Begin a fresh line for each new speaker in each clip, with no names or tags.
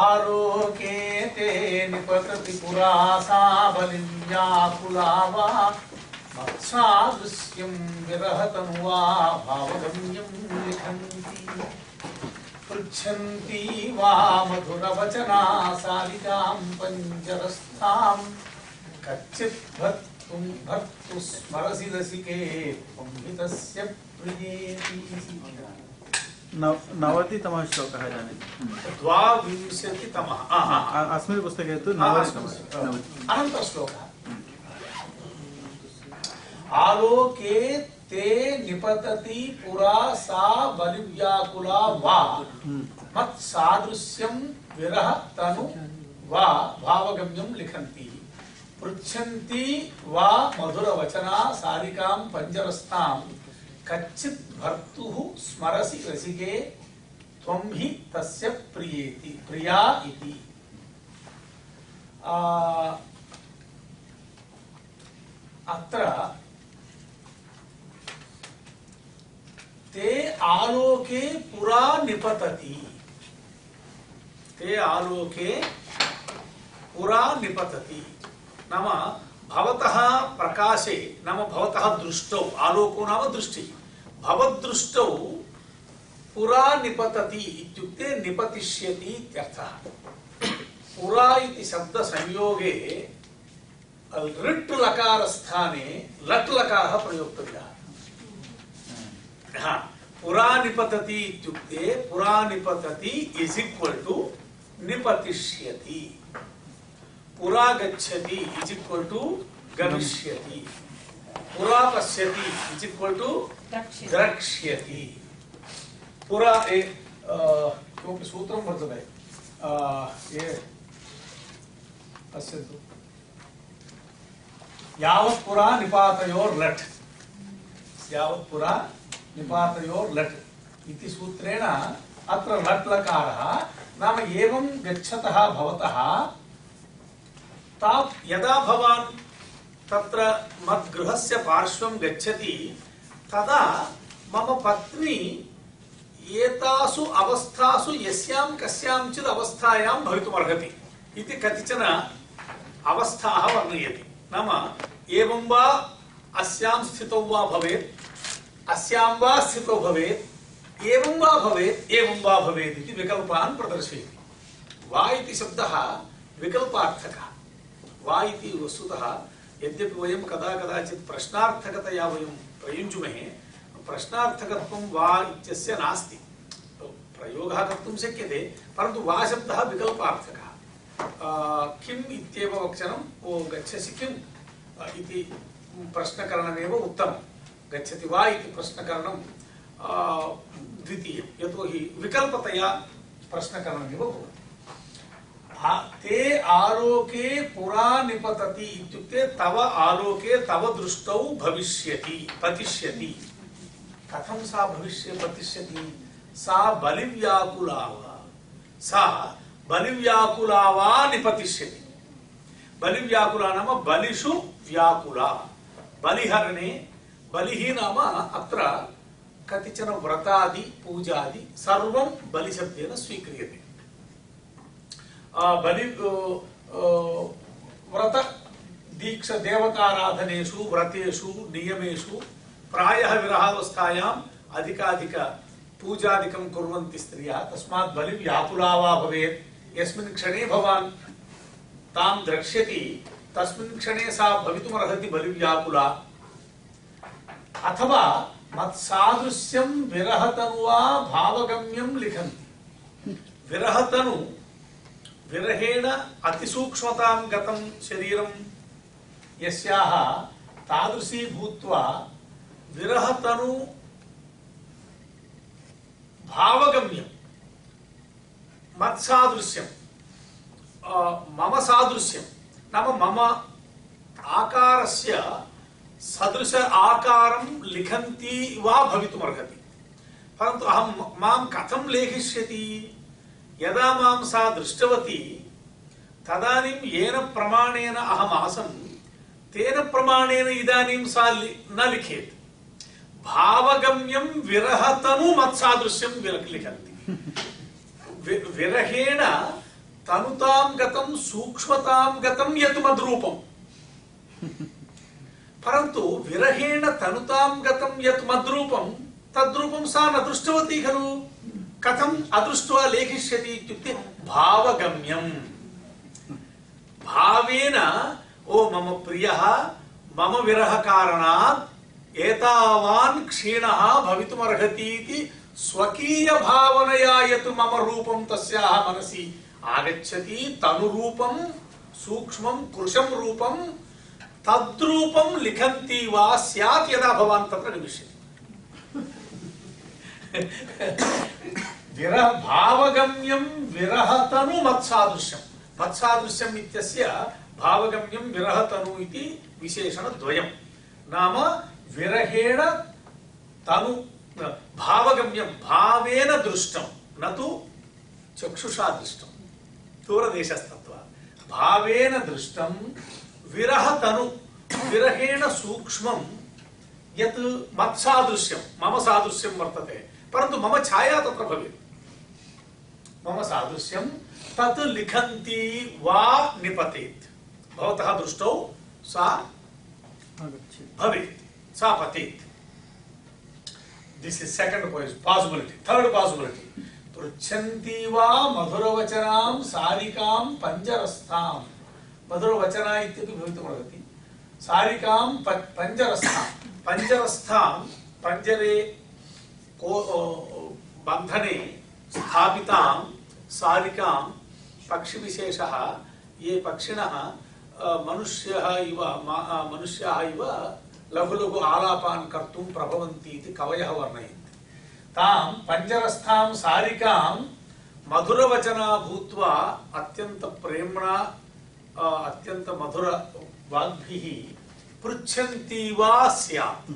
आरोके ते निपतति पुरा सा बलिव्याकुला वा मत्सादृश्यं विरहतनुवा भावगम्यं लिखन्ति। पृच्छन्ति वा मधुरवचना सालिकां पञ्जरस्थां कच्चित् भर्तुं भर्तु स्मरसि रसिके त्वं हि प्रियेति।
नवतितमः श्लोकः इदानीं।
द्वाविंशतितमः।
अस्मिन् पुस्तके तु
अनन्तश्लोकः आलोके ते निपतति पुरा सा बलिव्याकुला वा। मत्सादृश्यं विरह तनु वा भावगम्यं लिखन्ति। पृच्छन्ति वा मधुरवचना सारिकां पञ्जरस्तां कच्चित् भर्तुः स्मरसि रसिके, त्वं हि तस्य प्रियेति, प्रिया इति। अत्र ते आलोके पुरा निपतति। ते आलोके पुरा निपतति। नाम भवतः प्रकाशे, नाम भवतः दृष्टौ, आलोको नाम दृष्टिः। ಭವದೃಷ್ಟೌ ಪುರಾ ನಿಪತತಿ ಇತ್ಯುಕ್ತೆ ನಿಪತಿಷ್ಯತಿ ಇತ್ಯರ್ಥ. ಪುರಾ ಇತಿ ಶಬ್ದ ಸಂಯೋಗೆ ರಿಟ್ ಲಕಾರ ಸ್ಥಾನೆ ಲಟ್ ಲಕಾಹ ಪ್ರಯೋಕ್ತವಿದ ಹಾ, ಪುರಾ ನಿಪತತಿ ಇತ್ಯುಕ್ತೆ ಪುರಾ ನಿಪತತಿ ಇಸ್ ಈಕ್ವಲ್ ಟು ನಿಪತಿಷ್ಯತಿ. ಪುರಾ ಗಚ್ಚತಿ ಇಸ್ ಈಕ್ವಲ್ ಟು ಗಮಿಷ್ಯತಿ. ಪುರಾ ಪಶ್ಯತಿ ಇಸ್ ಈಕ್ವಲ್ ಟು द्रक्ष्यति। पुरा ए किमपि सूत्रं वर्तते? ये, पश्यन्तु। यावत् पुरा निपातयोर्लट् यावत् पुरा निपातयोर्लट् इति सूत्रेण अत्र लट् लकारः नाम एवं गच्छतः भवतः। तावत् यदा भवान् तत्र मद्गृहस्य पार्श्वं गच्छति तदा मम पत्नी एतासु अवस्थासु यस्यां कस्याञ्चित् अवस्थायां भवितुमर्हति इति कतिचन अवस्थाः वर्णयति। नाम एवं वा अस्यां स्थितौ वा भवेत्, अस्यां वा स्थितौ भवेत्, एवं वा भवेत्, एवं वा भवेत् इति विकल्पान् प्रदर्शयति। वा इति शब्दः विकल्पार्थकः। वा इति वस्तुतः यद्यपि वयं कदा कदाचित् प्रश्नार्थकतया वयं प्रयुञ्जुमहे प्रश्नार्थकत्वं वा इत्यस्य नास्ति। प्रयोगः कर्तुं शक्यते, परन्तु वा शब्दः विकल्पार्थकः। किम् इत्येव वचनं ओ गच्छसि किम् इति प्रश्नकरणमेव उत्तमं। गच्छति वा इति प्रश्नकरणं द्वितीयं। यतोहि विकल्पतया प्रश्नकरणमेव भवति। ते आलोके पुरा निपतति इत्युक्ते तव आलोके तव दृष्टौ भविष्यति पतिष्यति कथं सा भविष्य पतिष्यति सा बलिव्याकुला वा सा बलिव्याकुला वा निपतिष्यति बलिव्याकुला नाम बलिषु व्याकुला बलिहरणे बलिः नाम अत्र कतिचन व्रतादि पूजादि सर्वं बलिशब्देन स्वीक्रियते बलि अ, व्रत दीक्ष देवताराधनेषु व्रतेषु नियमेषु प्रायः विरहावस्थायाम् अधिकाधिक पूजादिकं कुर्वन्ति स्त्रियः तस्मात् बलिव्याकुला वा भवेत् यस्मिन् क्षणे भवान् तां द्रक्ष्यति तस्मिन् क्षणे सा भवितुमर्हति बलिव्याकुला अथवा मत्सादृश्यं विरहतनुवा भावगम्यं लिखन्ति विरहतनु विरहेण अतिसूक्ष्मतां गतं शरीरं यस्याः तादृशी भूत्वा विरहतनु भावगम्यं मत्सादृश्यं अ, मम सादृश्यं नाम मम आकारस्य सदृश आकारं लिखन्ति वा भवितुमर्हति परन्तु अहं मां कथं యదా మాం సా దృష్టవతి తదనీం ఏన ప్రమాణేన అహం ఆసం తేన ప్రమాణేన ఇదానీం సా న భావగమ్యం విరహతను మత్సాదృశ్యం విలిఖంది విరహేణ తనుతాం గతం సూక్ష్మతాం గతం యతు మద్రూపం. పరంతు విరహేణ తనుతాం గతం యత్ మద్రూపం తద్రూపం సా న దృష్టవతి ఖలు? కథం అదృష్ట్వా లేఖిష్యతి ఇత్యుక్తే భావగమ్యం భావేన ఓ మమ ప్రియ మమ విరహ కారణాత్ ఏతావాన్ క్షీణ భవితుమర్హతి ఇది స్వకీయ భావనయా యత్ మమ రూపం తస్యాహ మనసి ఆగచ్చతి తను రూపం సూక్ష్మం కృశం రూపం తద్రూపం లిఖంతి వా స్యాత్ యదా భవాన్ తత్ర నిమిషం गमिष्यति विरह भावगम्यं विरहतनु मत्सादृश्यं मत्सादृश्यम् इत्यस्य भावगम्यं विरहतनु इति विशेषणद्वयं नाम विरहेण तनु भावगम्यं भावेन दृष्टं न तु चक्षुषा दृष्टं दूरदेशस्तत्त्वात् भावेन दृष्टं विरहतनु विरहेण सूक्ष्मं यत् मत्सादृश्यं मम सादृश्यं वर्तते परन्तु मम छाया तत्र भवेत् मम सादृश्यं तत् लिखन्ती वा निपतेत् भवतः दृष्टौ सा
आगच्छति
भवेत् सा पतेत् this is second possibility third possibility पृच्छन्ति वा मधुरवचनां सारिकां पञ्जरस्थां मधुरवचना इत्यपि भवितुमर्हति सारिकां प- पञ्जरस्थां पञ्जरस्थां पञ्जरे को बन्धने, स्थापितां, सारिकां, पक्षिविशेषः, ये पक्षिणः मनुष्यः इव मनुष्याः इव लघु लघु आलापान् कर्तुं प्रभवन्ति इति कवयः वर्णयन्ति। तां पञ्जरस्थां सारिकां मधुरवचना भूत्वा अत्यन्तप्रेम्णा अत्यन्तमधुरवाग्भिः पृच्छन्ति वा स्यात्।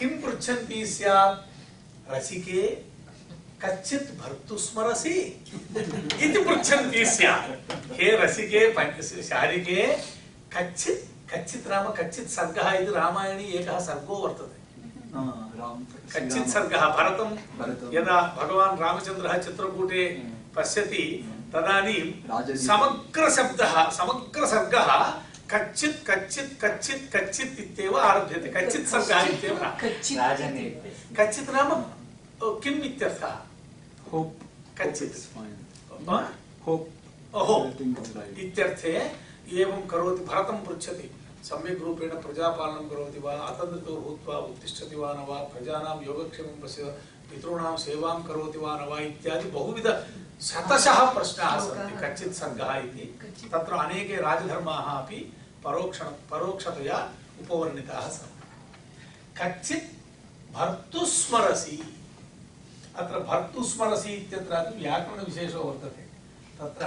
किं पृच्छन्ति स्यात् रसिके कच्चित् भर्तु स्मरसि इति पृच्छन्ति स्यात् हे रसिके पञ्च- शारिके कच्चित् कच्चित् नाम कच्चित् सर्गः इति रामायणे एकः सर्गो वर्तते कच्चित् सर्गः भरतं
भरतं।
यदा भगवान् रामचन्द्रः चित्रकूटे पश्यति तदानीं
राजनीति।
कच्चित् कच्चित् कच्चित् कच्चित् इत्येव आरभ्यते। कच्चित् सर्गः इत्येव। न।
राजनीति
कच्चित् नाम किम् इत्यर्थः?
होप।
कच्चित्?
Hope right.
इत्यर्थे एवं करोति भरतं पृच्छति। सम्यक् रूपेण प्रजापालनं करोति वा अतन्द्रतो भूत्वा उत्तिष्ठति वा न वा प्रजानां योगक्षेमं पश्य पितॄणां सेवां करोति वा न वा इत्यादि बहुविध शतशः प्रश्नाः सन्ति। कच्चित् सर्गः इति। तत्र अनेके राजधर्माः अपि परोक्ष परोक्षतया उपवर्णिताः सन्ति। कच्चित् भर्तुस्मरसि अत्र भर्तुस्मरसि इत्यत्रापि व्याकरणविशेषो वर्तते। तत्र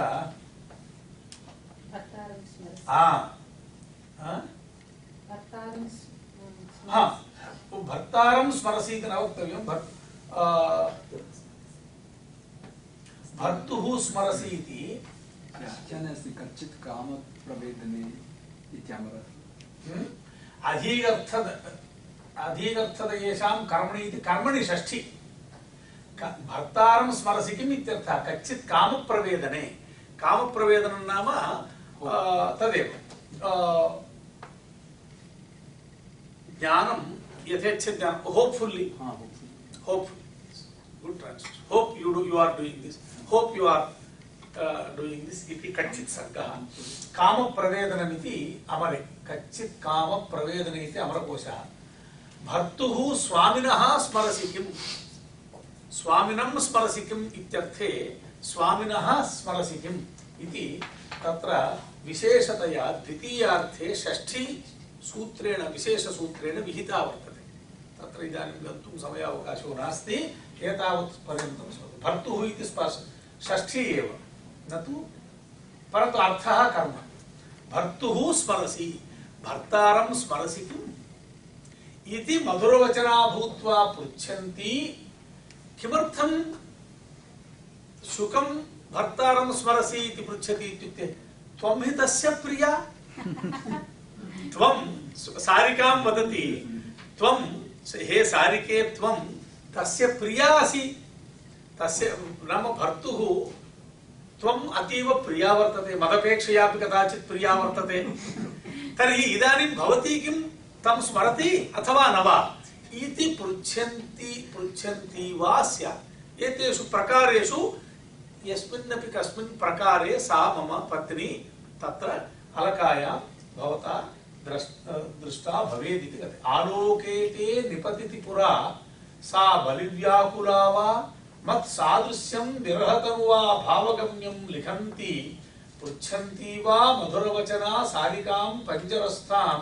भर्तारं स्मरसि
आ आ?
भर्तारं स्म-
हा
स्मरसि
भर्तारं स्मरसि इति न वक्तव्यं। भर् भर्तुः स्मरसि इति
व्याख्याने अस्ति कच्चित् कामप्रवेदने
అధీగర్థత అధీగర్థత ఏషాం కర్మణి ఇది కర్మణి షష్ఠి భర్తారం స్మరసి కిం ఇత్యర్థ కచ్చిత్ కామప్రవేదనే కామప్రవేదనం నామ తదేవ జ్ఞానం యథేచ్ఛ
జ్ఞానం hopefully
hopefully good translation hope you do you are doing this hope you are doing this इति कच्चित् सर्गः। कामप्रवेदनमिति अमरे। कच्चित् कामप्रवेदन इति अमरकोशः। भर्तुः स्वामिनः स्मरसि किम्? स्वामिनं स्मरसि किम् इत्यर्थे स्वामिनः स्मरसि किम् इति तत्र विशेषतया द्वितीयार्थे षष्ठी सूत्रेण, विशेषसूत्रेण विहिता वर्तते। तत्र इदानीं गन्तुं समयावकाशो नास्ति। एतावत् पर्यन्तं भर्तुः इति स्पर्श। षष्ठी एव। न तु अर्थः कर्म। भर्तुः स्मरसि। भर्तारं स्मरसि किम्? इति मधुरवचना भूत्वा पृच्छन्ति, किमर्थं शुकं भर्तारं स्मरसि इति पृच्छति इत्युक्ते, त्वं हि तस्य प्रिया? त्वं, सारिकां वदति, त्वं, हे सारिके, त्वं, तस्य प्रिया असि। तस्य, नाम भर्तुः त्वम् अतीव प्रिया वर्तते मदपेक्षयापि कदाचित् प्रिया वर्तते तर्हि इदानीं भवती किं तं स्मरति अथवा न वा इति पृच्छन्ति पृच्छन्ति वा स्यात् एतेषु प्रकारेषु यस्मिन्नपि कस्मिन् प्रकारे सा मम पत्नी तत्र अलकायां भवता द्रष्- दृष्टा भवेदिति कथ्यते आलोके ते निपतिति पुरा सा बलिव्याकुला वा మత్సాదృశ్యం విరహతను వా భావగమ్యం లిఖంతి పృచ్చంతి వా మధురవచనా సారికాం పంజరస్థాం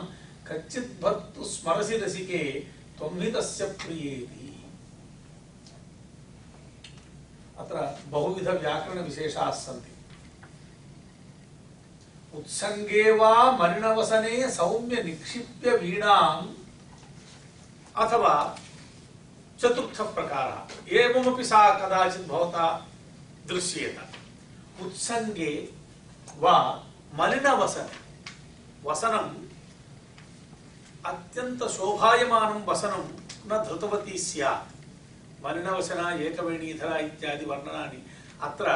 కచ్చిత్ భక్తు స్మరసి రసికే త్వంహితస్య ప్రియేతి. అత్ర బహువిధ వ్యాకరణ విశేషాः సంతి. ఉత్సంగే వా మరిణవసనే సౌమ్య నిక్షిప్య వీణాం అథవా ಚತುರ್ಥ ಪ್ರಕಾರ ಏಮಮಪಿ ಸಾ ಕದಾಚಿತ್ ಭವತ ದೃಶ್ಯೇತ. ಉತ್ಸಂಗೆ ವಾ ಮಲಿನ ವಸನ. ವಸನಂ ಅತ್ಯಂತ ಶೋಭಾಯಮಾನ ವಸನ ನ ಧೃತವತಿ ಸ್ಯಾತ್ ಮಲಿನವಸನ ಏಕವೇಣೀಧರ ಇತ್ಯಾದಿ ವರ್ಣನಾನಿ. ಅತ್ರ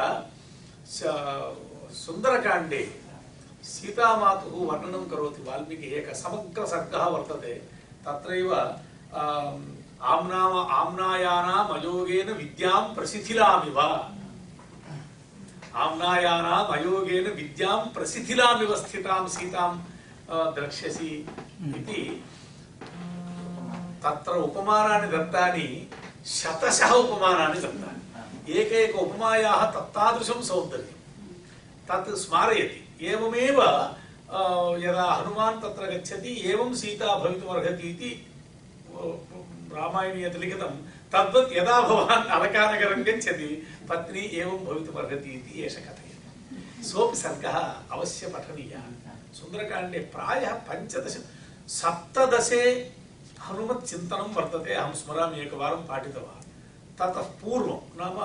ಸುಂದರಕಾಂಡೆ ಸೀತಾಮಾತು ವರ್ಣನಂ ಕರೋತಿ. ವಾಲ್ಮೀಕಿ ಏಕ ಸಮಗ್ರ ಸರ್ಗ ವರ್ತತೆ ತತ್ರೈವ आम्नायानाम् अयोगेन विद्यां प्रशिथिलामिव आम्नायानाम् अयोगेन विद्यां प्रशिथिलामिव स्थितां सीतां आ, द्रक्ष्यसि इति तत्र उपमानानि दत्तानि शतशः उपमानानि दत्तानि एक एक उपमायाः तत्तादृशं सौन्दर्यं तत् स्मारयति एवमेव आ, यदा हनुमान् तत्र गच्छति एवं सीता भवितुमर्हति इति రామాయణీయ లిఖితం తద్వత్ యదా భవాన్ అలకానగరం గచ్చతి పత్ని ఏవం భవితుమర్హతి ఇది ఏష కథయతి సోపి సర్గ అవశ్య పఠనీయ. సుందరకాండే ప్రాయ పంచదశ సప్తదశే హనుమత్ చింతనం వర్తతే అహం స్మరామి ఏకవారం పాఠితవా తత పూర్వం నామ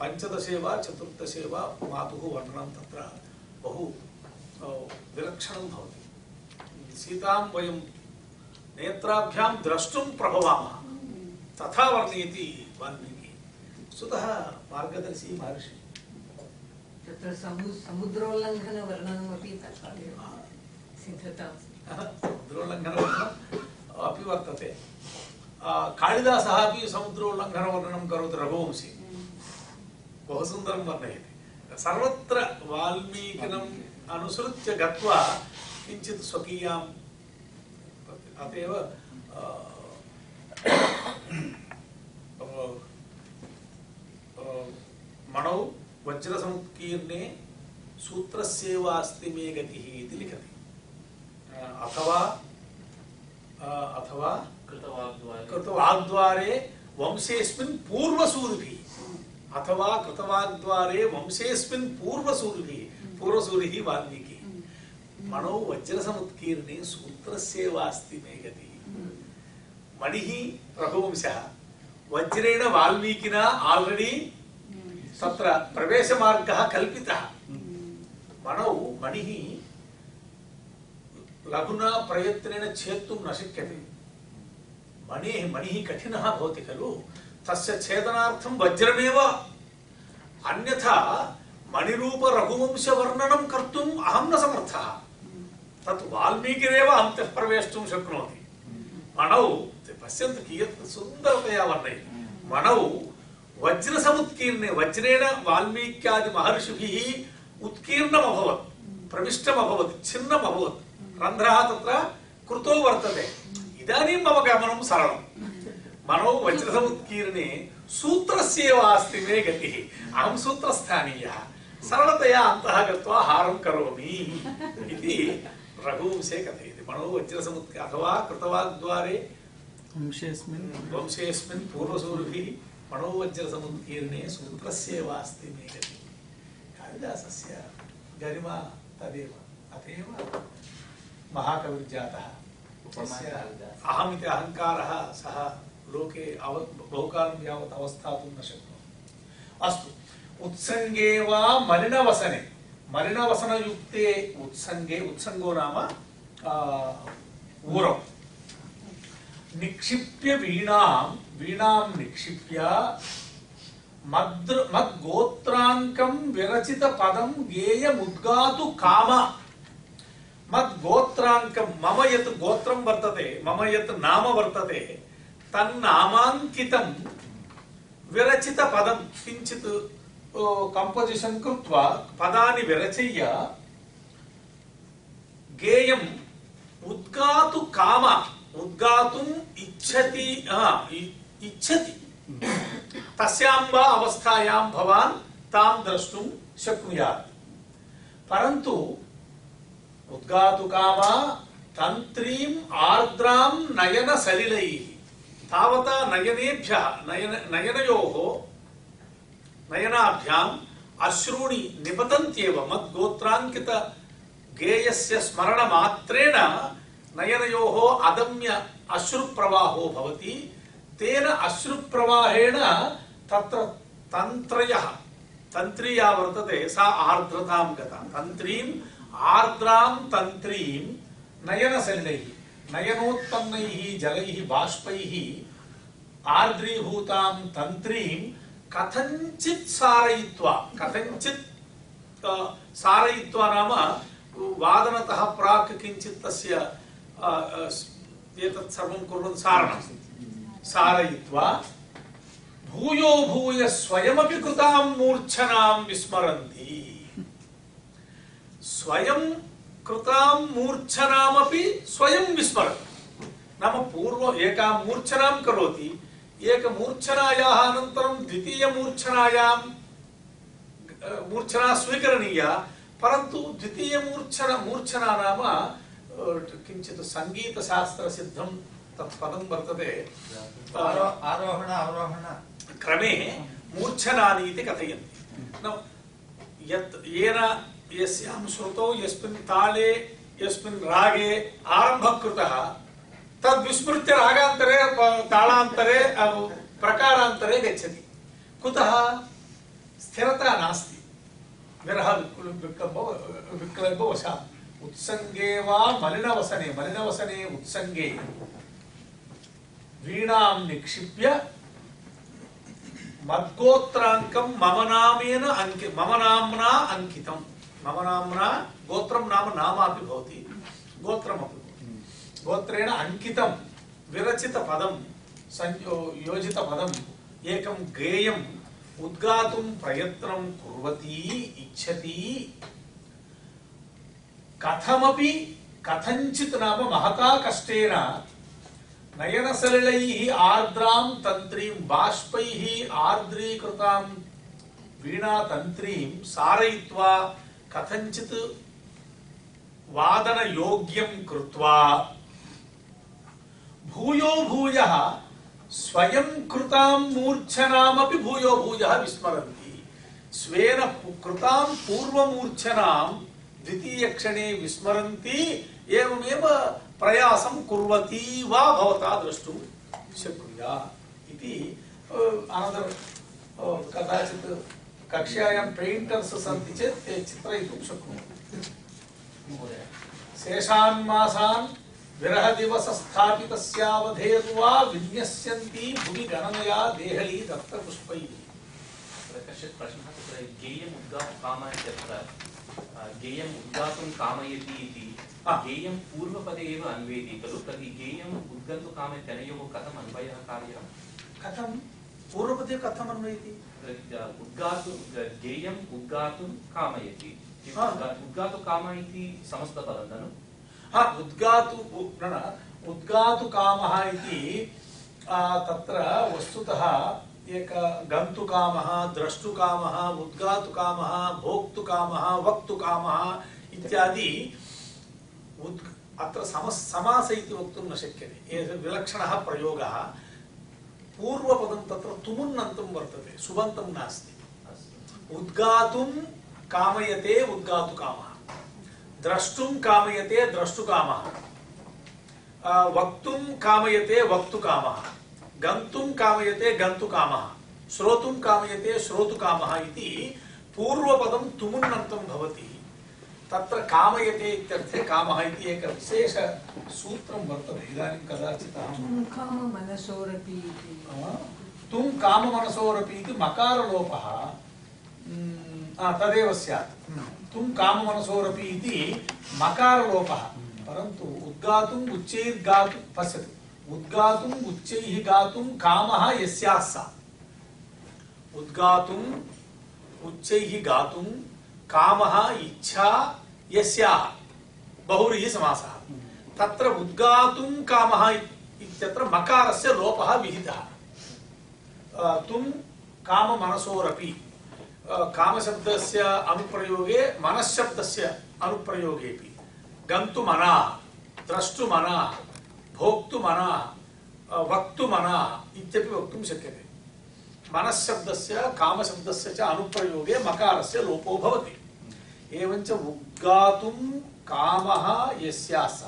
పంచదశే వా చతుర్దశే వా మాతు వర్ణనం తత్ర బహు విలక్షణం భవతి. సీతాం వయం भवति सीतां वयं नेत्राभ्यां द्रष्टुं प्रभवामः तथा वर्णयति वाल्मीकिः सुतः मार्गदर्शी महर्षि
तत्र समु समुद्रोल्लङ्घनवर्णनमपि तथैव सिद्धता
समुद्रोल्लङ्घनवर्णनम् अपि वर्तते आ, कालिदासः अपि समुद्रोल्लङ्घनवर्णनं करोति रघुवंशी बहु सुन्दरं वर्णयति सर्वत्र वाल्मीकिनम् अनुसृत्य गत्वा किञ्चित् स्वकीयां अत एव मणौ वज्रसमुत्कीर्णे सूत्रस्यैवास्ति मे गतिः इति लिखति। अथवा अथवा
कृतवाग्द्वारे
वंशेऽस्मिन् पूर्वसूरिभिः। अथवा कृतवाग्द्वारे वंशेऽस्मिन् पूर्वसूरिभिः। पूर्वसूरिः वाल्मीकिः। मणौ वज्रसमुत्कीर्णे सूत्रस्यैवास्ति मे गतिः मणिः रघुवंशः वज्रेण वाल्मीकिना आल्रेडि तत्र प्रवेशमार्गः कल्पितः मणौ मणिः लघुना प्रयत्नेन छेत्तुं न शक्यते मणिः मणिः कठिनः भवति खलु तस्य छेदनार्थं वज्रमेव अन्यथा मणिरूपरघुवंशवर्णनं कर्तुम् अहं न समर्थः तत् वाल्मीकिरेव अन्तः प्रवेष्टुं शक्नोति मणौ पश्यन्तु कियत् सुन्दरतया वर्णयति। मणौ वज्रसमुत्कीर्णे, वज्रेण वाल्मीक्यादिमहर्षिभिः उत्कीर्णम् अभवत् प्रविष्टम् अभवत् छिन्नम् अभवत् रन्ध्रः तत्र कृतो वर्तते। इदानीं मम गमनं सरलं मनो, वज्रसमुत्कीर्णे सूत्रस्यैव अस्ति मे गतिः। अहं सूत्रस्थानीयः। सरलतया अन्तः गत्वा हारं करोमि इति रघुवंशे कथयति। मनो वज्रसमुत्क अथवा कृतवाग्द्वारे
वंशेऽस्मिन्।
वंशेऽस्मिन् पूर्वसूरिभिः मणोवज्रसमुत्कीर्णे सूत्रस्यैवास्ति मे गतिः कालिदासस्य गरिमा तदेव। अतएव महाकविर्जातः। तस्य अहमिति अहङ्कारः सः लोके अव बहुकालं यावत् अवस्थातुं न शक्नोति। अस्तु। उत्सङ्गे वा मलिनवसने। మరిన వసన యుక్తే ఉత్సంగే ఉత్సంగో నామ ఊరం. నిక్షిప్య వీణాం వీణాం నిక్షిప్య మద్ర మద్గోత్రాంకం విరచిత పదం గేయముద్గాతు కామ. మద్గోత్రాంకం మమ యత్ గోత్రం వర్తతే మమ యత్ నామ వర్తతే తన్నామాంకితం విరచిత పదం కించిత్ కంపోజిషన్ కృత్వా పదాన్ని విరచయ్య. గేయం ఉద్గాతు కామ ఉద్గాతుం ఇచ్చతి ఇచ్చతి. తస్యాం వా అవస్థాయాం భవాన్ తాం ద్రష్టుం శక్నుయాత్. పరంతు ఉద్గాతు కామ తంత్రీం ఆర్ద్రాం నయన సలిలై. తావతా నయనేభ్య నయన నయనయోహో नयनाभ्याम अश्रूणि निपतन्त्येव मद्गोत्रांकित गेयस्य स्मरण मात्रेण नयनयोः अदम्य अश्रुप्रवाहो भवति। तेन अश्रुप्रवाहेण तत्र तंत्रयः तन्त्री या वर्तते, सा आर्द्रतां गता। तन्त्रीम् आर्द्रां तन्त्रीं नयनसलिलैः नयनोत्पन्नैः, जलैः, बाष्पैः, आर्द्रीभूतां तन्त्रीं కథంచిత్ సారయిత్వ. కథంచిత్ సారయిత్వ నామ వాదనత ప్రాక్ కించిత్ తస్య ఏతత్ సర్వం కుర్వన్ సారణం. సారయిత్వ భూయో భూయ స్వయమపి కృతాం మూర్ఛనాం విస్మరంతి. స్వయం కృతాం మూర్ఛనామపి స్వయం విస్మరతి నామ పూర్వం ఏకాం మూర్ఛనాం కరోతి. ఏక మూర్ఛనాయాः అనంతరం ద్వితీయ మూర్ఛనాయాం ఆ, మూర్ఛనా స్వీకరణీయ పరంతు ద్వితీయ మూర్ఛన మూర్ఛనా నామ ఆ, కించిత్ సంగీత శాస్త్ర సిద్ధం తత్ పదం వర్తతే ఆ,
ఆరో- ఆరోహణ అవరోహణ
క్రమే మూర్ఛనాని ఇది కథయంతి न, यत् येन यस्यां श्रुतौ यस्मिन् ताले यस्मिन् रागे आरम्भः कृतः तद् विस्मृत्य रागान्तरे प- तालान्तरे अ, प्रकारान्तरे गच्छति कुतः स्थिरता नास्ति विरह विक्ल- विक्लम्ब विक्लम्बवशात् उत्सङ्गे वा मलिनवसने मलिनवसने उत्सङ्गे वीणां निक्षिप्य మద్గోత్రాంకం మమ నామేన అంకి మమ నామ్నా అంకితం మమ నామ్నా గోత్రం నామ నామాపి భవతి గోత్రమపి భవతి గోత్రేణ అంకితం విరచిత పదం సంయో యోజిత పదం ఏకం గేయం ఉద్గాతుం ప్రయత్నం కుర్వతి ఇచ్చతి. కథమపి కథంచిత్ నామ మహతా కష్టేన నయనసలిలైః ఆర్ద్రాం తంత్రీం బాష్పై ఆర్ద్రీకృతాం. వీణాతంత్రీం సారయిత్వా కథంచిత్ వాదనయోగ్యం కృత్వా. भूयो भूय स्वयं कृतां मूर्छनामपि भूयो भूय विस्मरन्ति। स्वेन कृतां पूर्वमूर्छनां द्वितीयक्षणे विस्मरन्ति एवमेव प्रयासं कुर्वती वा भवता द्रष्टुं शक्नुयात् इति अनन्तरं कदाचित् कक्षायां पेण्टर्स् सन्ति चेत् ते चित्रयितुं शक्नुवन्ति। शेषान् मासान् විරහ දිවස ස්ථාපිතස්යාවධේතුවා විඤ්ඤස්යන්ති භුවි ගණනයා දේහලී දත්ත පුෂ්පෛः
कश्चित् प्रश्नः तत्र गेयम् उद्गातुं कामः तत्र गेयम् उद्गातुं कामयति इति गेयं पूर्वपदे एव अन्वेति खलु? तर्हि गेयम् उद्गन्तु कामयत्यनयोः कथम् अन्वयः कार्यः
कथं पूर्वपदे
कथम् अन्वयति? उद्गातु गेयम् उद्गातुं कामयति। उद्गातु कामयति समस्तपदं खलु
हा, उद्गातु उ- न, न, उद्गातु कामः इति आ, तत्र वस्तुतः एक गन्तुकामः द्रष्टुकामः उद्गातुकामः भोक्तुकामः वक्तुकामः इत्यादि उद् अत्र समस् समास इति वक्तुं न शक्यते एतत् विलक्षणः प्रयोगः पूर्वपदं तत्र तुमुन्नन्तं वर्तते सुबन्तं नास्ति
अस्तु
उद्गातुं कामयते उद्गातुकामः द्रष्टुं कामयते द्रष्टुकामः। वक्तुं कामयते वक्तुकामः। गन्तुं कामयते गन्तुकामः। श्रोतुं कामयते श्रोतुकामः इति पूर्वपदं तुमुन्नन्तं भवति। तत्र कामयते इत्यर्थे कामः इति एक विशेषसूत्रं वर्तते। इदानीं कदाचित् अहं
काम मनसोरपि इति।
आ, तुं काममनसोरपि इति मकारलोपः। तदेव स्यात्। तुं काममनसोरपि इति मकारलोपः। परन्तु उद्गातुम् उच्चैर्गातुं पश्यतु। उद्गातुम् उच्चैः गातुं कामः यस्याः सा। उच्चैः गातुं कामः इच्छा यस्याः। बहुव्रीहि समासः। तत्र उद्गातुं कामः इत्यत्र मकारस्य लोपः विहितः। तुं काममनसोरपि कामशब्दस्य अनुप्रयोगे मनश्शब्दस्य अनुप्रयोगेपि गन्तुमना द्रष्टुमना भोक्तुमना अ, वक्तुमना इत्यपि वक्तुं शक्यते। मनश्शब्दस्य कामशब्दस्य च अनुप्रयोगे मकारस्य लोपो भवति। एवञ्च उद्गातुं कामः यस्याः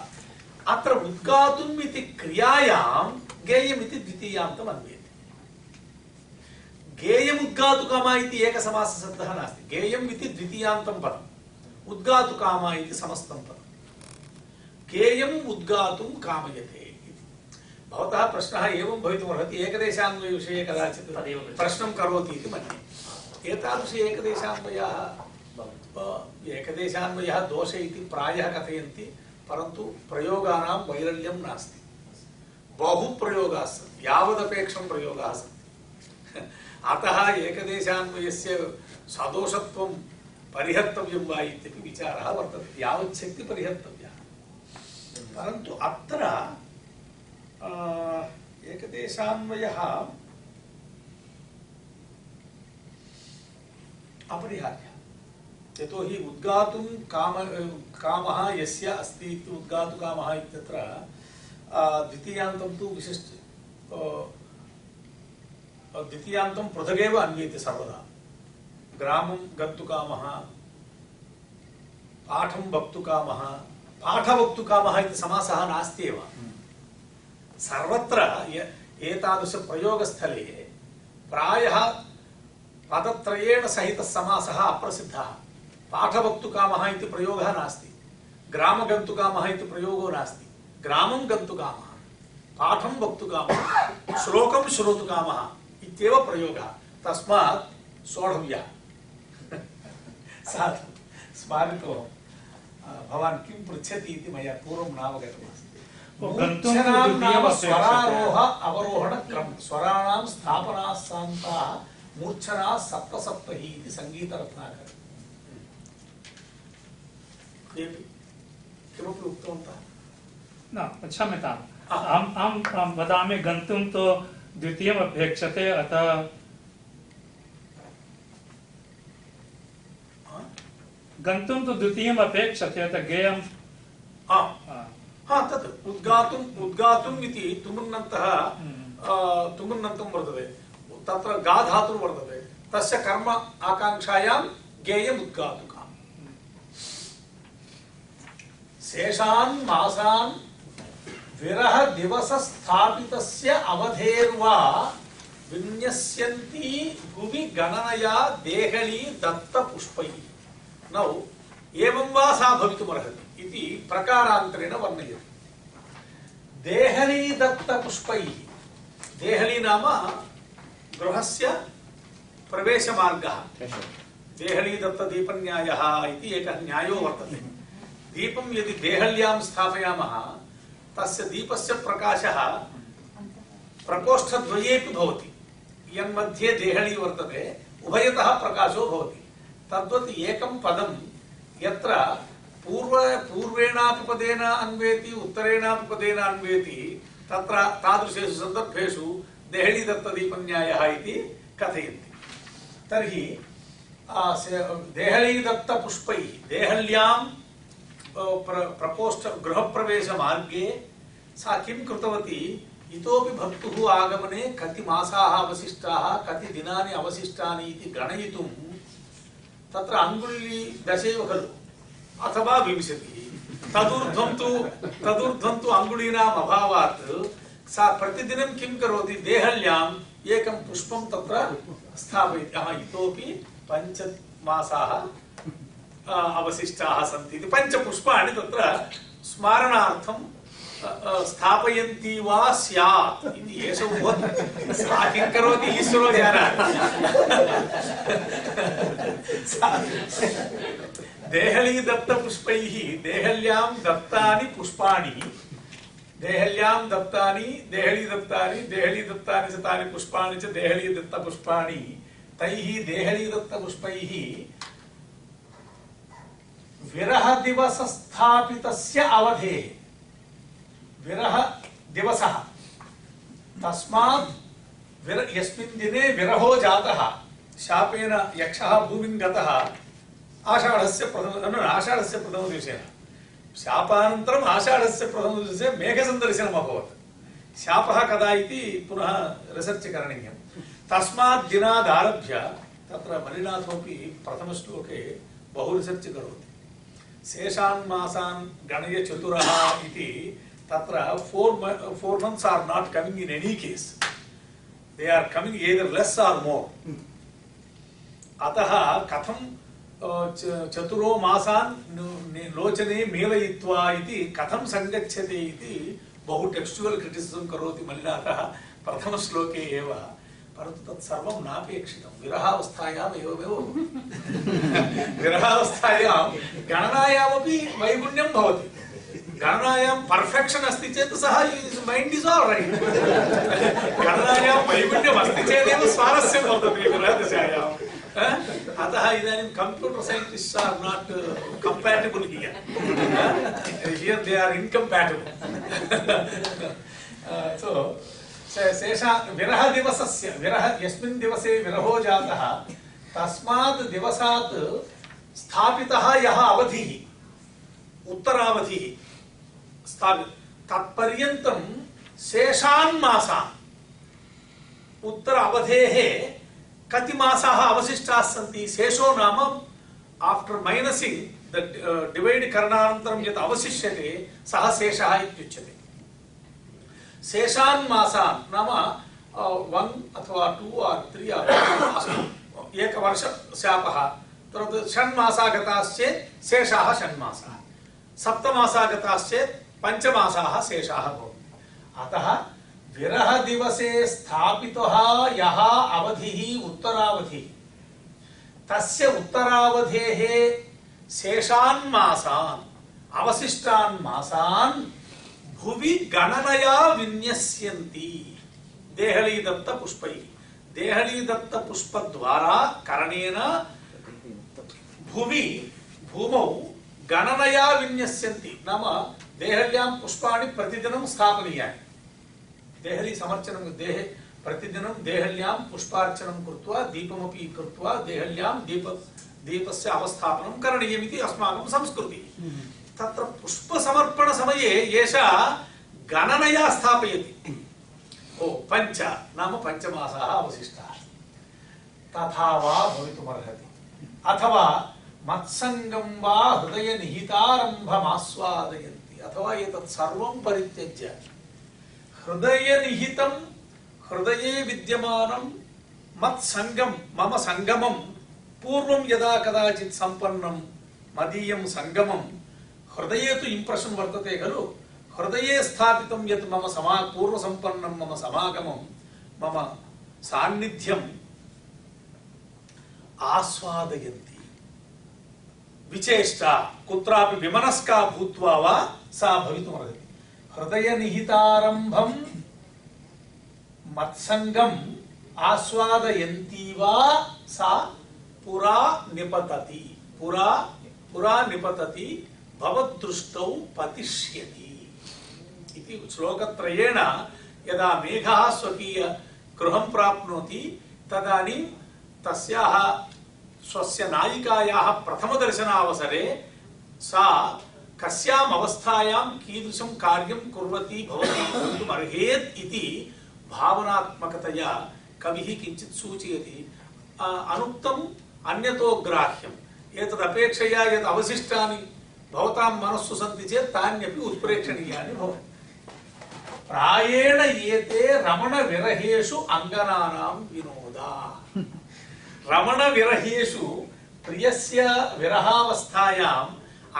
अत्र उद्गातुम् इति क्रियायां गेयम् इति द्वितीयान्तम् अन्वयते गेयम् उद्गातुकामा इति एकसमासशब्दः नास्ति। गेयम् इति द्वितीयान्तं पदम्। उद्गातुकामा इति समस्तं पदम्। गेयम् उद्गातुं कामयते इति। भवतः प्रश्नः एवं भवितुमर्हति एकदेशान्वयविषये कदाचित्
तदेव
प्रश्नं करोति इति मन्ये। एतादृश एकदेशान्वयः एकदेशान्वयः दोष इति प्रायः कथयन्ति परन्तु प्रयोगानां वैरल्यं नास्ति। बहु प्रयोगाः सन्ति। यावदपेक्षं प्रयोगाः सन्ति। अतः एकदेशान्वयस्य सदोषत्वं परिहर्तव्यं वा इत्यपि विचारः वर्तते यावच्छक्ति परिहर्तव्यः। परन्तु अत्र एकदेशान्वयः अपरिहार्यः। यतोहि उद्गातुं काम, कामः यस्य अस्ति इति उद्गातुकामः इत्यत्र द्वितीयान्तं तु विशिष्ट द्वितीयान्तं पृथगेव अन्येते सर्वदा। ग्रामं गन्तुकामः पाठं वक्तुकामः पाठवक्तुकामः इति समासः नास्ति एव। सर्वत्र एतादृशप्रयोगस्थले प्रायः पदत्रयेण सहितः समासः अप्रसिद्धः। पाठवक्तुकामः इति प्रयोगः नास्ति। ग्रामगन्तुकामः इति प्रयोगो नास्ति। ग्रामं गन्तुकामः, पाठं वक्तुकामः, श्लोकं श्रोतुकामः इत्येव प्रयोगः। तस्मात् सोढव्यः। साधु स्मारितोऽहम् आ, भवान् किं पृच्छति इति मया पूर्वं नावगतमस्ति मूर्च्छनां नाम स्वरारोह अवरोहणक्रमः। स्वराणां स्थापनाः सान्ताः मूर्च्छनाः सप्तसप्तहि इति सङ्गीतरत्नाकरः। किमपि उक्तवन्तः?
न क्षम्यताम् अहं वदामि गन्तुं तु द्वितीयम् अपेक्षते अतः
हा?
गन्तुं तु द्वितीयम् अपेक्षते अतः गेयं
हा।
आ,
हा तत् उद्गातुम् उद्गातुम् इति तुमुन्नन्तः
हम्म।
तुमुन्नन्तं वर्तते। तत्र गा धातुः वर्तते। तस्य कर्म आकाङ्क्षायां गेयम् उद्गातुकम् शेषान् मासान् विरह दिवस स्थापितस्य अवधेर्वा विन्यस्यन्ति भुवि गणनया देहली दत्तपुष्पैः। नौ, एवं वा सा भवितुमर्हति इति प्रकारान्तरेण वर्णयति। देहली दत्तपुष्पैः, देहली नाम गृहस्य प्रवेशमार्गः। देहली दत्तदीपन्यायः इति एकः न्यायो वर्तते। दीपं यदि देहल्यां स्थापयामः तस्य दीपस्य प्रकाशः प्रकोष्ठद्वयेपि भवति। यन्मध्ये देहली वर्तते उभयतः प्रकाशो भवति। तद्वत् एकं पदं। यत्र पूर्व पूर्वेणापि पदेन अन्वेति उत्तरेणापि पदेन अन्वेति तत्र तादृशेषु सन्दर्भेषु देहली दत्तदीपन्यायः इति कथयन्ति। तर्हि आ, से- देहली दत्तपुष्पैः देहल्यां प्र प्रकोष्ठ गृहप्रवेशमार्गे सा किं कृतवती? इतोपि भक्तुः आगमने कति मासाः अवशिष्टाः कति दिनानि अवशिष्टानि इति गणयितुं तत्र अङ्गुली दशैव खलु। अथवा विंशतिः। तदूर्ध्वं तु तदूर्ध्वं तु अङ्गुलीनाम् अभावात् सा प्रतिदिनं किं करोति? देहल्याम् एकं पुष्पं तत्र स्थापयति। इतोपि पञ्चमासाः अ, अवशिष्टाः सन्ति इति। पञ्चपुष्पाणि तत्र स्मारणार्थं स्थापयन्ती वा स्यात् इति एष सा किं करोति? ईश्वरो जानाति। देहलीदत्तपुष्पैः देहल्यां दत्तानि पुष्पाणि। देहल्यां दत्तानि, देहलीदत्तानि देहलीदत्तानि च तानि पुष्पाणि च तैः विरहदिवसस्थापितस्य अवधेः। विरहदिवसः तस्मात् विर यस्मिन् विरहो जातः। शापेन यक्षः भूमिं गतः। आषाढस्य प्रथम आषाढस्य प्रथमदिवसेन शापानन्तरम् आषाढस्य प्रथमदिवसे मेघसन्दर्शनम् अभवत्। शापः कदा इति पुनः रिसर्च् करणीयं तस्मात् दिनादारभ्य तत्र मलिनाथोपि प्रथमश्लोके बहु रिसर्च् करोति। శేషాన్ మాసాన్ గణయ చతుర ఇది తత్ర four four months are not coming in any case. They are coming either less or more అత కథం చతురో మాసాన్ లోచనే మేలయిత్వా ఇది కథం సంగచ్చతే ఇది బహు టెక్స్చువల్ క్రిటిసిజం కరోతి మల్లినాథ ప్రథమశ్లోకే ఏవ. करोति मल्लिनाथः प्रथमश्लोके एव परन्तु तत् सर्वं नापेक्षितं विरहावस्थायाम् एवमेव विरहावस्थायां गणनायामपि वैगुण्यं भवति गणनायां पर्फेक्षन् अस्ति चेत् सः मैण्ड् इस् आल् रैट् गणनायां वैगुण्यम् अस्ति चेदेव स्वारस्यं वर्तते विरहदशायाम् अ? अतः इदानीं computer scientists are not compatible here here they are incompatible so शेषा विरहदिवसस्य विरह यस्मिन् दिवसे विरहो जातः, तस्मात् दिवसात् स्थापितः यः अवधिः, उत्तरावधिः स्थापि, तत्पर्यन्तं शेषान् मासान्। उत्तर अवधेः कति मासाः अवशिष्टाः सन्ति? शेषो नाम आफ्टर् मैनसिङ्ग् द डिवैड् करणानन्तरं यत् अवशिष्यते, सः शेषः इत्युच्यते। शेषान् मासान् नाम वन् अथवा टु आर् त्री आर् अस्तु एकवर्ष शापः तत्र षण्मासा गताश्चेत् शेषाः षण्मासाः सप्तमासा गताश्चेत् पञ्चमासाः शेषाः भवन्ति। अतः विरहदिवसे स्थापितः यः अवधिः उत्तरावधिः। तस्य उत्तरावधेः शेषान् मासान्, अवशिष्टान् मासान् भुवि गणनया विन्यस्यन्ति। देहलीदत्तपुष्पैः देहलीदत्तपुष्पद्वारा करणेन भूमि भूमौ गणनया विन्यस्यन्ति। नाम देहल्यां पुष्पाणि प्रतिदिनं स्थापनीयानि देहली समर्चनं, देहे प्रतिदिनं देहल्यां पुष्पार्चनं कृत्वा, दीपमपि कृत्वा, देहल्यां दीप, दीपस्य अवस्थापनं करणीयमिति अस्माकं संस्कृतिः। తత్ర పుష్ప సమర్పణ సమయే ఏష గణనయా స్థాపయతి. ఓ పంచ నామ పంచమాసాः అవశిష్టాः. తథా వా భవితుమర్హతి. అథవా మత్సంగం వా హృదయ నిహితారంభమాస్వాదయంతి. అథవా ఏతత్ సర్వం పరిత్యజ్య. హృదయ నిహితం హృదయే విద్యమానం మత్సంగం మమ సంగమం పూర్వం యదా కదాచిత్ సంపన్నం మదీయం సంగమం. హృదయే తు ఇంప్రెషన్ వర్తతే ఖలు. హృదయే స్థాపితం యత్ మమ సమా పూర్వ సంపన్నం మమ సమాగమం మమ సాన్నిధ్యం. ఆస్వాదయంతి. విచేష్ట. కుత్రాపి విమనస్కా భూత్వా వా సా భవితుమర్హతి. హృదయ నిహితారంభం మత్సంగం ఆస్వాదయంతి వా సా పురా నిపతతి. పురా పురా నిపతతి. भवदृष्टौ पतिष्यति इति श्लोकत्रयेण यदा मेघः स्वकीय गृहं प्राप्नोति, तदानीं तस्याः स्वस्य नायिकायाः प्रथमदर्शनावसरे सा कस्याम् अवस्थायां कीदृशं कार्यं कुर्वती भवति अर्हेत् इति भावनात्मकतया कविः किञ्चित् सूचयति। अनुक्तम् अन्यतो ग्राह्यम्। एतदपेक्षया यत् अवशिष्टानि భవతాం మనస్సు సంతి చేత్ తాన్యపి ఉత్ప్రేక్షణీయాన్ని భవతి. ప్రాయేణ ఏతే రమణ విరహేషు అంగనానాం వినోద. రమణ విరహేషు ప్రియస్య విరహావస్థాయాం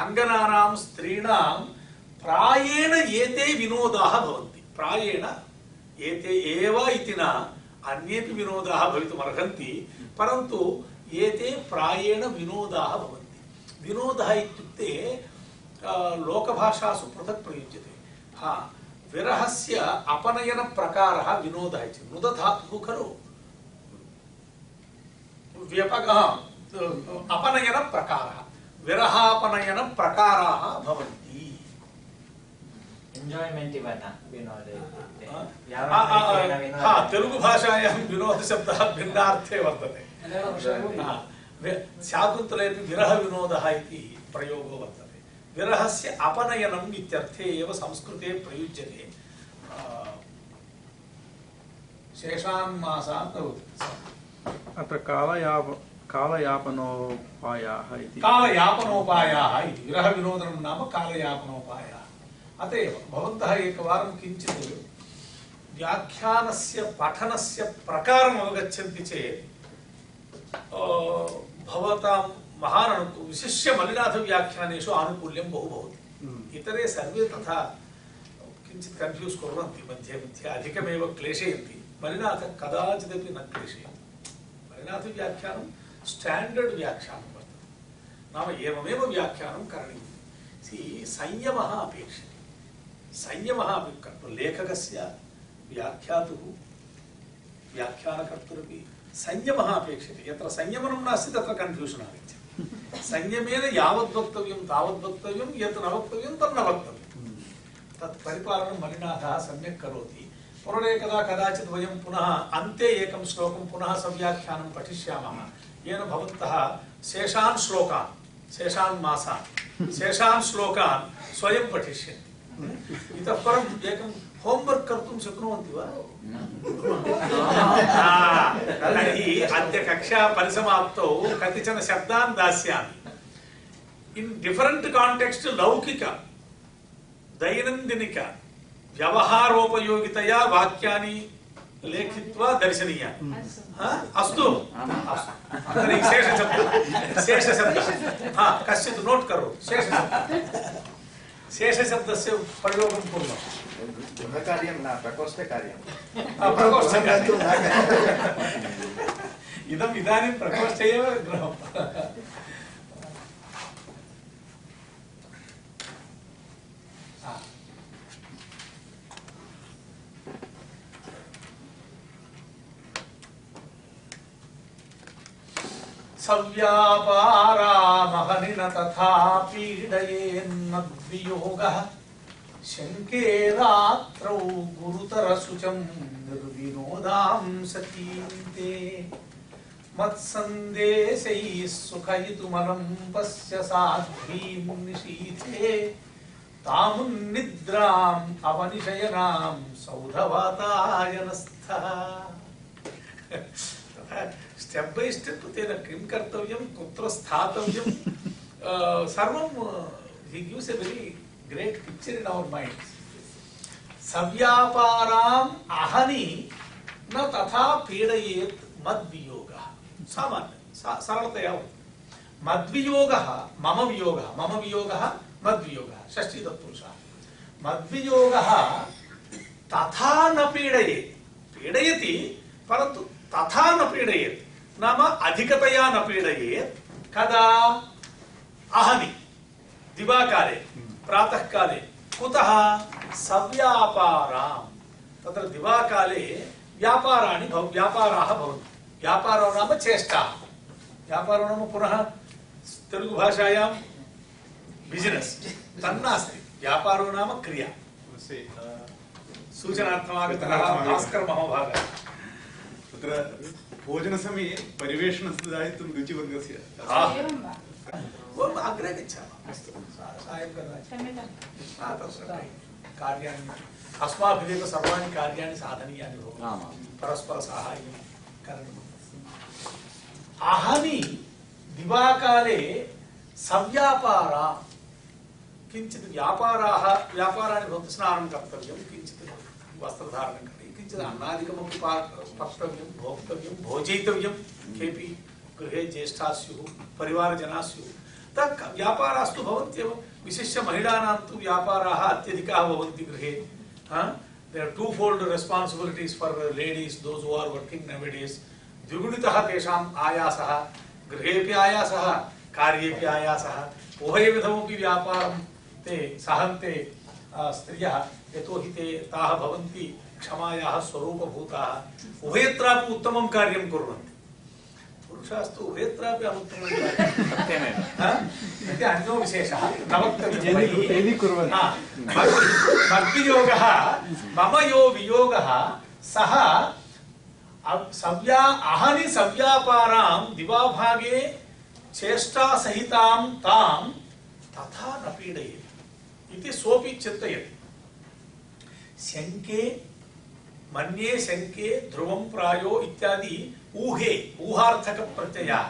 అంగనానాం స్త్రీణాం ప్రాయేణ ఏతే వినోదాः భవంతి. ప్రాయేణ ఏతే ఏవ ఇతి నా అన్యేపి వినోదాः భవితుమర్హంతి పరంతు ఏతే ప్రాయేణ వినోదాः భవంతి. विनोदः इत्युक्ते लोकभाषासु पृथक् प्रयुज्यते। हा विरहस्य अपनयनप्रकारः विनोदः इति। नुदधातुः खलु। व्यपगः अपनयनप्रकारः। विरहापनयनप्रकाराः भवन्ति।
एन्जाय्मेण्ट् इव न विनोदे
हा, हा, हा, तेलुगुभाषायां विनोदशब्दः भिन्नार्थे वर्तते। हा, वि- शाकुन्तलेपि विरहविनोदः इति प्रयोगो वर्तते विरहस्य अपनयनम् इत्यर्थे एव संस्कृते प्रयुज्यते आ, शेषान् मासान्
अत्र कालयाप कालयापनोपायाः इति
कालयापनोपायाः इति विरहविनोदनं नाम कालयापनोपायाः अत एव भवन्तः एकवारं किञ्चित् व्याख्यानस्य पठनस्य प्रकारम् अवगच्छन्ति चेत् अ, भवतां महान् अनु विशिष्य मल्लिनाथव्याख्यानेषु आनुकूल्यं बहु भवति इतरे सर्वे तथा किञ्चित् कन्फ्यूस् कुर्वन्ति मध्ये मध्ये अधिकमेव क्लेशयन्ति मल्लिनाथः कदाचिदपि न क्लेशयन्ति मल्लिनाथव्याख्यानं स्टाण्डर्ड् व्याख्यानं वर्तते नाम एवमेव व्याख्यानं करणीयं सि संयमः अपेक्षते संयमः अपि कर्तुं लेखकस्य व्याख्यातुः व्याख्यानकर्तुरपि संयमः अपेक्षते यत्र संयमनं नास्ति, तत्र कन्फ्यूषन् आगच्छति। संयमेन यावद् वक्तव्यं तावद् वक्तव्यं, यत् न वक्तव्यं तन्न वक्तव्यं। तत् परिपालनं मलिनाथः सम्यक् करोति। पुनरेकदा कदाचित् वयं पुनः अन्ते एकं श्लोकं, पुनः सव्याख्यानं पठिष्यामः। येन भवन्तः शेषान् श्लोकान्, शेषान् मासान्, शेषान् श्लोकान् स्वयं पठिष्यन्ति। इतः परम् एकं होम्वर्क् कर्तुं शक्नुवन्ति वा? तर्हि अद्य कक्षा परिसमाप्तौ कतिचन शब्दान् दास्यामि इन् डिफरेण्ट् काण्टेक्स्ट् लौकिक दैनन्दिनिक व्यवहारोपयोगितया वाक्यानि लेखित्वा दर्शनीयानि हा? अस्तु अस्तु तर्हि शेषशब्दः शेषशब्दः हा कश्चित् नोट् करोतु शेषशब्दः शेषशब्दस्य प्रयोगं कुर्मः
गृहकार्यं न प्रकोष्ठकार्यं
हा, प्रकोष्ठकार्यम् इदम् इदानीं प्रकोष्ठे एव गृहम् సవ్యాపారామహనిన తథా శంకే రాత్రౌ గురుతర శుచం నిర్వినోదాం సతీంతే. మత్సందేశై పశ్య సాధ్వీం నిశీథే తామున్నిద్రాం అవనిశయనాం సౌధవాతాయనస్థ. स्टेप् बै स्टेप् तेन किं कर्तव्यं कुत्र स्थातव्यं सर्वं हि gives a very great picture in our mind सव्यापाराम् अहनि न तथा पीडयेत् मद्वियोगः। सामान्य सरलतया मद्वियोगः मम वियोगः मम वियोगः मद्वियोगः षष्ठी तत्पुरुषः मद्वियोगः तथा न पीडयेत्। पीडयति परन्तु तथा न पीडयेत्। नाम अधिकतया न पीडयेत्। कदा? अहनि दिवाकाले प्रातःकाले। कुतः? सव्यापाराम्। तत्र दिवाकाले व्यापाराणि भव व्यापाराः भवन्ति। व्यापारो नाम चेष्टाः। व्यापारो नाम पुनः तेलुगुभाषायां बिजिनेस् तन्नास्ति। व्यापारो नाम क्रिया। सूचनार्थमागतः भास्कर महोभागः
तत्र भोजनसमये परिवेषणस्य दायित्वं रुचिवर्गस्य
हा।
एवं वा?
वयम् अग्रे गच्छामः हा, कार्याणि। अस्माभिरेव सर्वाणि कार्याणि साधनीयानि भवन्ति।
आमां
परस्परसाहाय्यं करणीयम्। अहनि दिवाकाले सव्यापारा किञ्चित् व्यापाराः व्यापाराणि भवन्ति स्नानं कर्तव्यं किञ्चित् वस्त्रधारणं करणीयं किञ्चित् अन्नादिकमपि पक्तव्यं भोक्तव्यं भोजयितव्यं केपि गृहे ज्येष्ठाः स्युः परिवारजनाः स्युः तत् व्यापारास्तु भवन्त्येव विशिष्य महिलानां तु व्यापाराः अत्यधिकाः भवन्ति गृहे two fold responsibilities for ladies those who are working nowadays द्विगुणितः तेषाम् आयासः गृहेपि आयासः कार्येपि आयासः उभयविधमपि व्यापारं ते सहन्ते स्त्रियः यतोहि ते ताः भवन्ति क्षमायाः स्वरूपभूताः। उभयत्रापि उत्तमं कार्यं कुर्वन्ति। पुरुषास्तु उभयत्रापि अनुत्तमं
सत्यमेव
इति अन्यो विशेषः। न वक्तव्यं। हा, मम यो वियोगः सः सव्या अहनि सव्यापारां दिवाभागे चेष्टासहितां तां तथा न पीडयेत्। इति सोऽपि चिन्तयति। शङ्के मन्ये शङ्के ध्रुवं प्रायो इत्यादि ऊहे ऊहार्थकप्रत्ययः।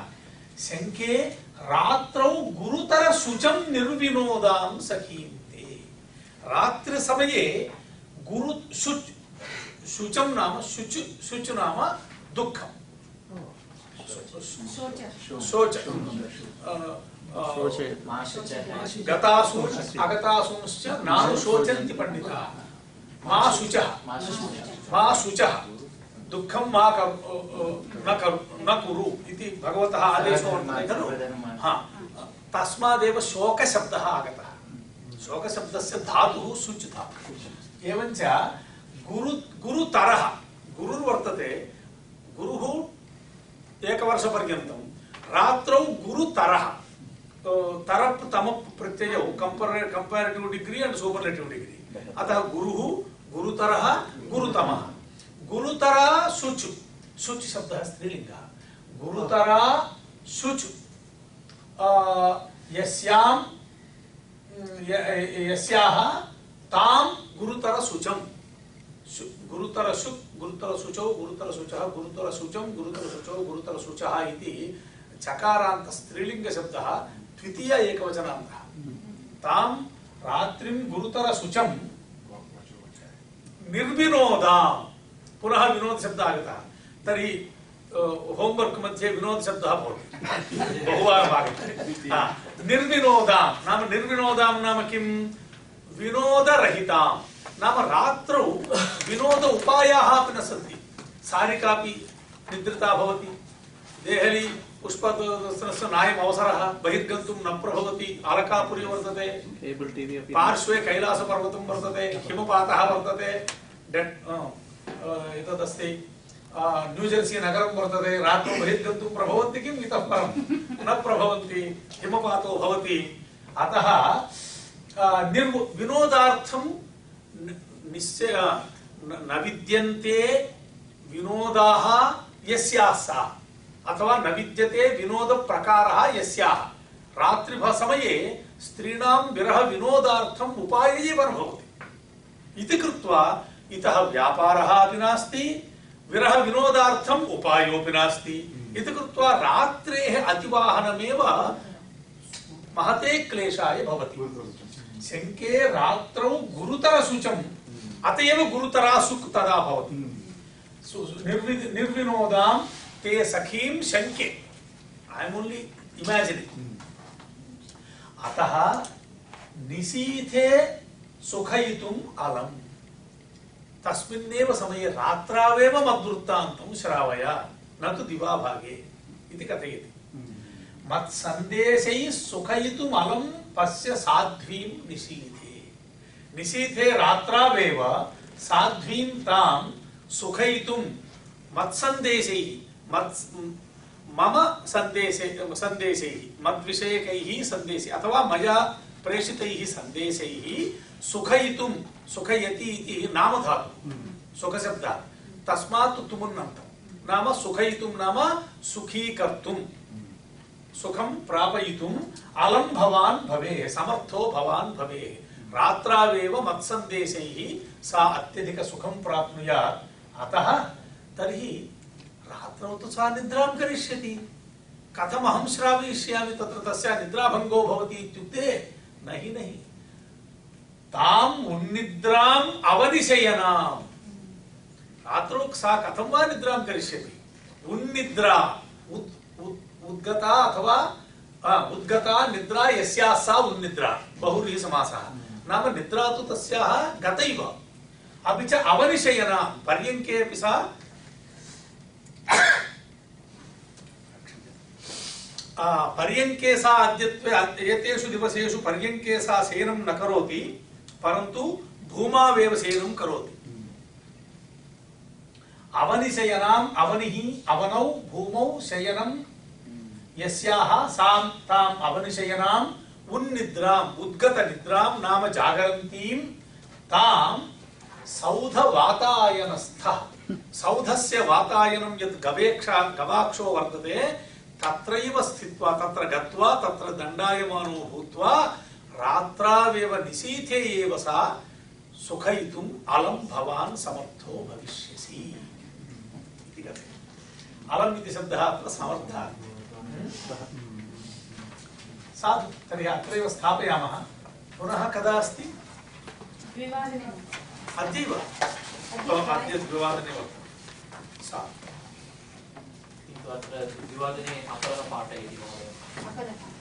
शङ्के रात्रौ गुरुतरशुचं निर्विनोदां सखीन्ते। रात्रिसमये गुरु शुच् शुचं नाम शुचि शुचु नाम दुःखं। शोच। गतासु अगतासूंश्च नानु शोचन्ति पंडिताः। मा शुचः। मा शुचः। दुःखं मा न न कुरु इति भगवतः आदेशो वर्तते खलु? हा। तस्मादेव शोकशब्दः आगतः। शोकशब्दस्य धातुः शुच् धातुः एवञ्च गुरु गुरुतरः। गुरुर्वर्तते। गुरुः एकवर्षपर्यन्तं। रात्रौ गुरुतरः। तो तरप् तमप् प्रत्ययौ compare comparative degree and superlative degree अतः गुरुः गुरुतरः गुरुतमः। गुरुतरा शुचु। शुच शब्दः स्त्रीलिङ्गः गुरुतरा शुचु। अ, यस्यां य- यस्याः तां गुरुतरशुचं शु- गुरुतरशु गुरुतरशुचौ गुरुतरशुचः गुरुतरशुचं गुरुतरशुचौ गुरुतरशुचः इति चकारान्त स्त्रीलिङ्गशब्दः द्वितीय एकवचनान्तः। तां रात्रिं गुरुतरशुचं निर्विनोदां पुनः विनोदशब्दः आगतः तर्हि होम्वर्क् मध्ये विनोदशब्दः भवति बहुवारम् आगच्छति हा, निर्विनोदां नाम निर्विनोदां नाम किं विनोदरहितां नाम रात्रौ विनोद उपायाः अपि न सन्ति सारिकापि निद्रिता भवति देहली पुष्पदर्शनस्य नायम् अवसरः बहिर्गन्तुं न प्रभवति अलकापुरी वर्तते। पार्श्वे कैलासपर्वतं वर्तते हिमपातः वर्तते एतदस्ति अ, न्यूजर्सी नगरं वर्तते रात्रौ बहिर्गन्तुं प्रभवन्ति किम् इतः परं? न प्रभवन्ति हिमपातो भवति। अतः निर्मु विनोदार्थं निश्चय न विद्यन्ते विनोदाः यस्याः सा। अथवा न विद्यते विनोदप्रकारः यस्याः। रात्रिसमये स्त्रीणां विरह विनोदार्थम् उपाय भवति इति कृत्वा इतः व्यापारः अपि नास्ति विरह विनोदार्थम् उपायोऽपि नास्ति। इति कृत्वा रात्रेः अतिवाहनमेव महते क्लेशाय भवति। शङ्के रात्रौ गुरुतरशुचम्, अत एव गुरुतरा सुक् तदा भवति। ते सखीं शङ्के ऐ एम् ओन्लि इमेजिनिङ्ग् अतः निशीथे सुखयितुम् अलम्। तस्मिन्नेव समये रात्रावेव मद्वृत्तान्तं श्रावय। न तु दिवाभागे इति कथयति। मत्सन्देशैः सुखयितुम् अलं पश्य साध्वीं निशीथे निशीथे रात्रावेव साध्वीं तां सुखयितुं मत्सन्देशैः मत् मम सन्देशे सन्देशैः मद्विषयकैः सन्देशैः अथवा मया प्रेषितैः सन्देशैः सुखयितुं सुखयति इति नामधातुः सुखशब्दः तस्मात् तुमुन्नन्तं नाम सुखयितुं नाम सुखीकर्तुं। सुखं प्रापयितुम् अलं भवान् भवेः समर्थो भवान् भवेः। रात्रावेव मत्सन्देशैः सा अत्यधिकसुखं प्राप्नुयात्। अतः तर्हि रात्रौ तु सा निद्रां करिष्यति। कथमहं श्रावयिष्यामि तत्र तस्या निद्राभङ्गो भवति इत्युक्ते नहि नहि। ताम् उन्निद्राम् अवनिशयनाम्। रात्रौ सा कथं वा निद्रां करिष्यति? उन्निद्रा उत् उत् उद्गता अथवा उद्गता, निद्रा, यस्याः सा उन्निद्रा बहुव्रीहि समासः नाम निद्रा तु तस्याः गतैव। अपि च अवनिशयना पर्यङ्के अपि सा आ, पर्यङ्के सा अद्यत्वे एतेषु दिवसेषु पर्यङ्के सा शयनं न करोति परन्तु भूमावेव शयनं करोति अवनिशयनाम् अवनिः अवनौ भूमौ शयनं यस्याः सां ताम् अवनिशयनाम् उन्निद्राम् उद्गतनिद्रां नाम जागरन्तीं तां सौधवातायनस्थः सौधस्य वातायनं यत् गवेक्षा गवाक्षो वर्तते तत्रैव स्थित्वा तत्र गत्वा తత్రైవ స్థిత్వా తత్ర గత్వా తత్ర దండాయమానో భూత్వా రాత్రావేవ నిశీతే ఏవ సా సుఖయితుం అలం భవాన్ సమర్థో భవిష్యసి. అలం ఇది శబ్ద అత్ర సమర్థార్థి సాధు తర్హి అత్రైవ స్థాపయామः.
పునః
కదా అస్తి? అద్యైవ అద్య ద్వివాదనే వక్తవ్యం
సాధు. විවාදනයේ අතරම පාඩයේදී මොකද? අපරණ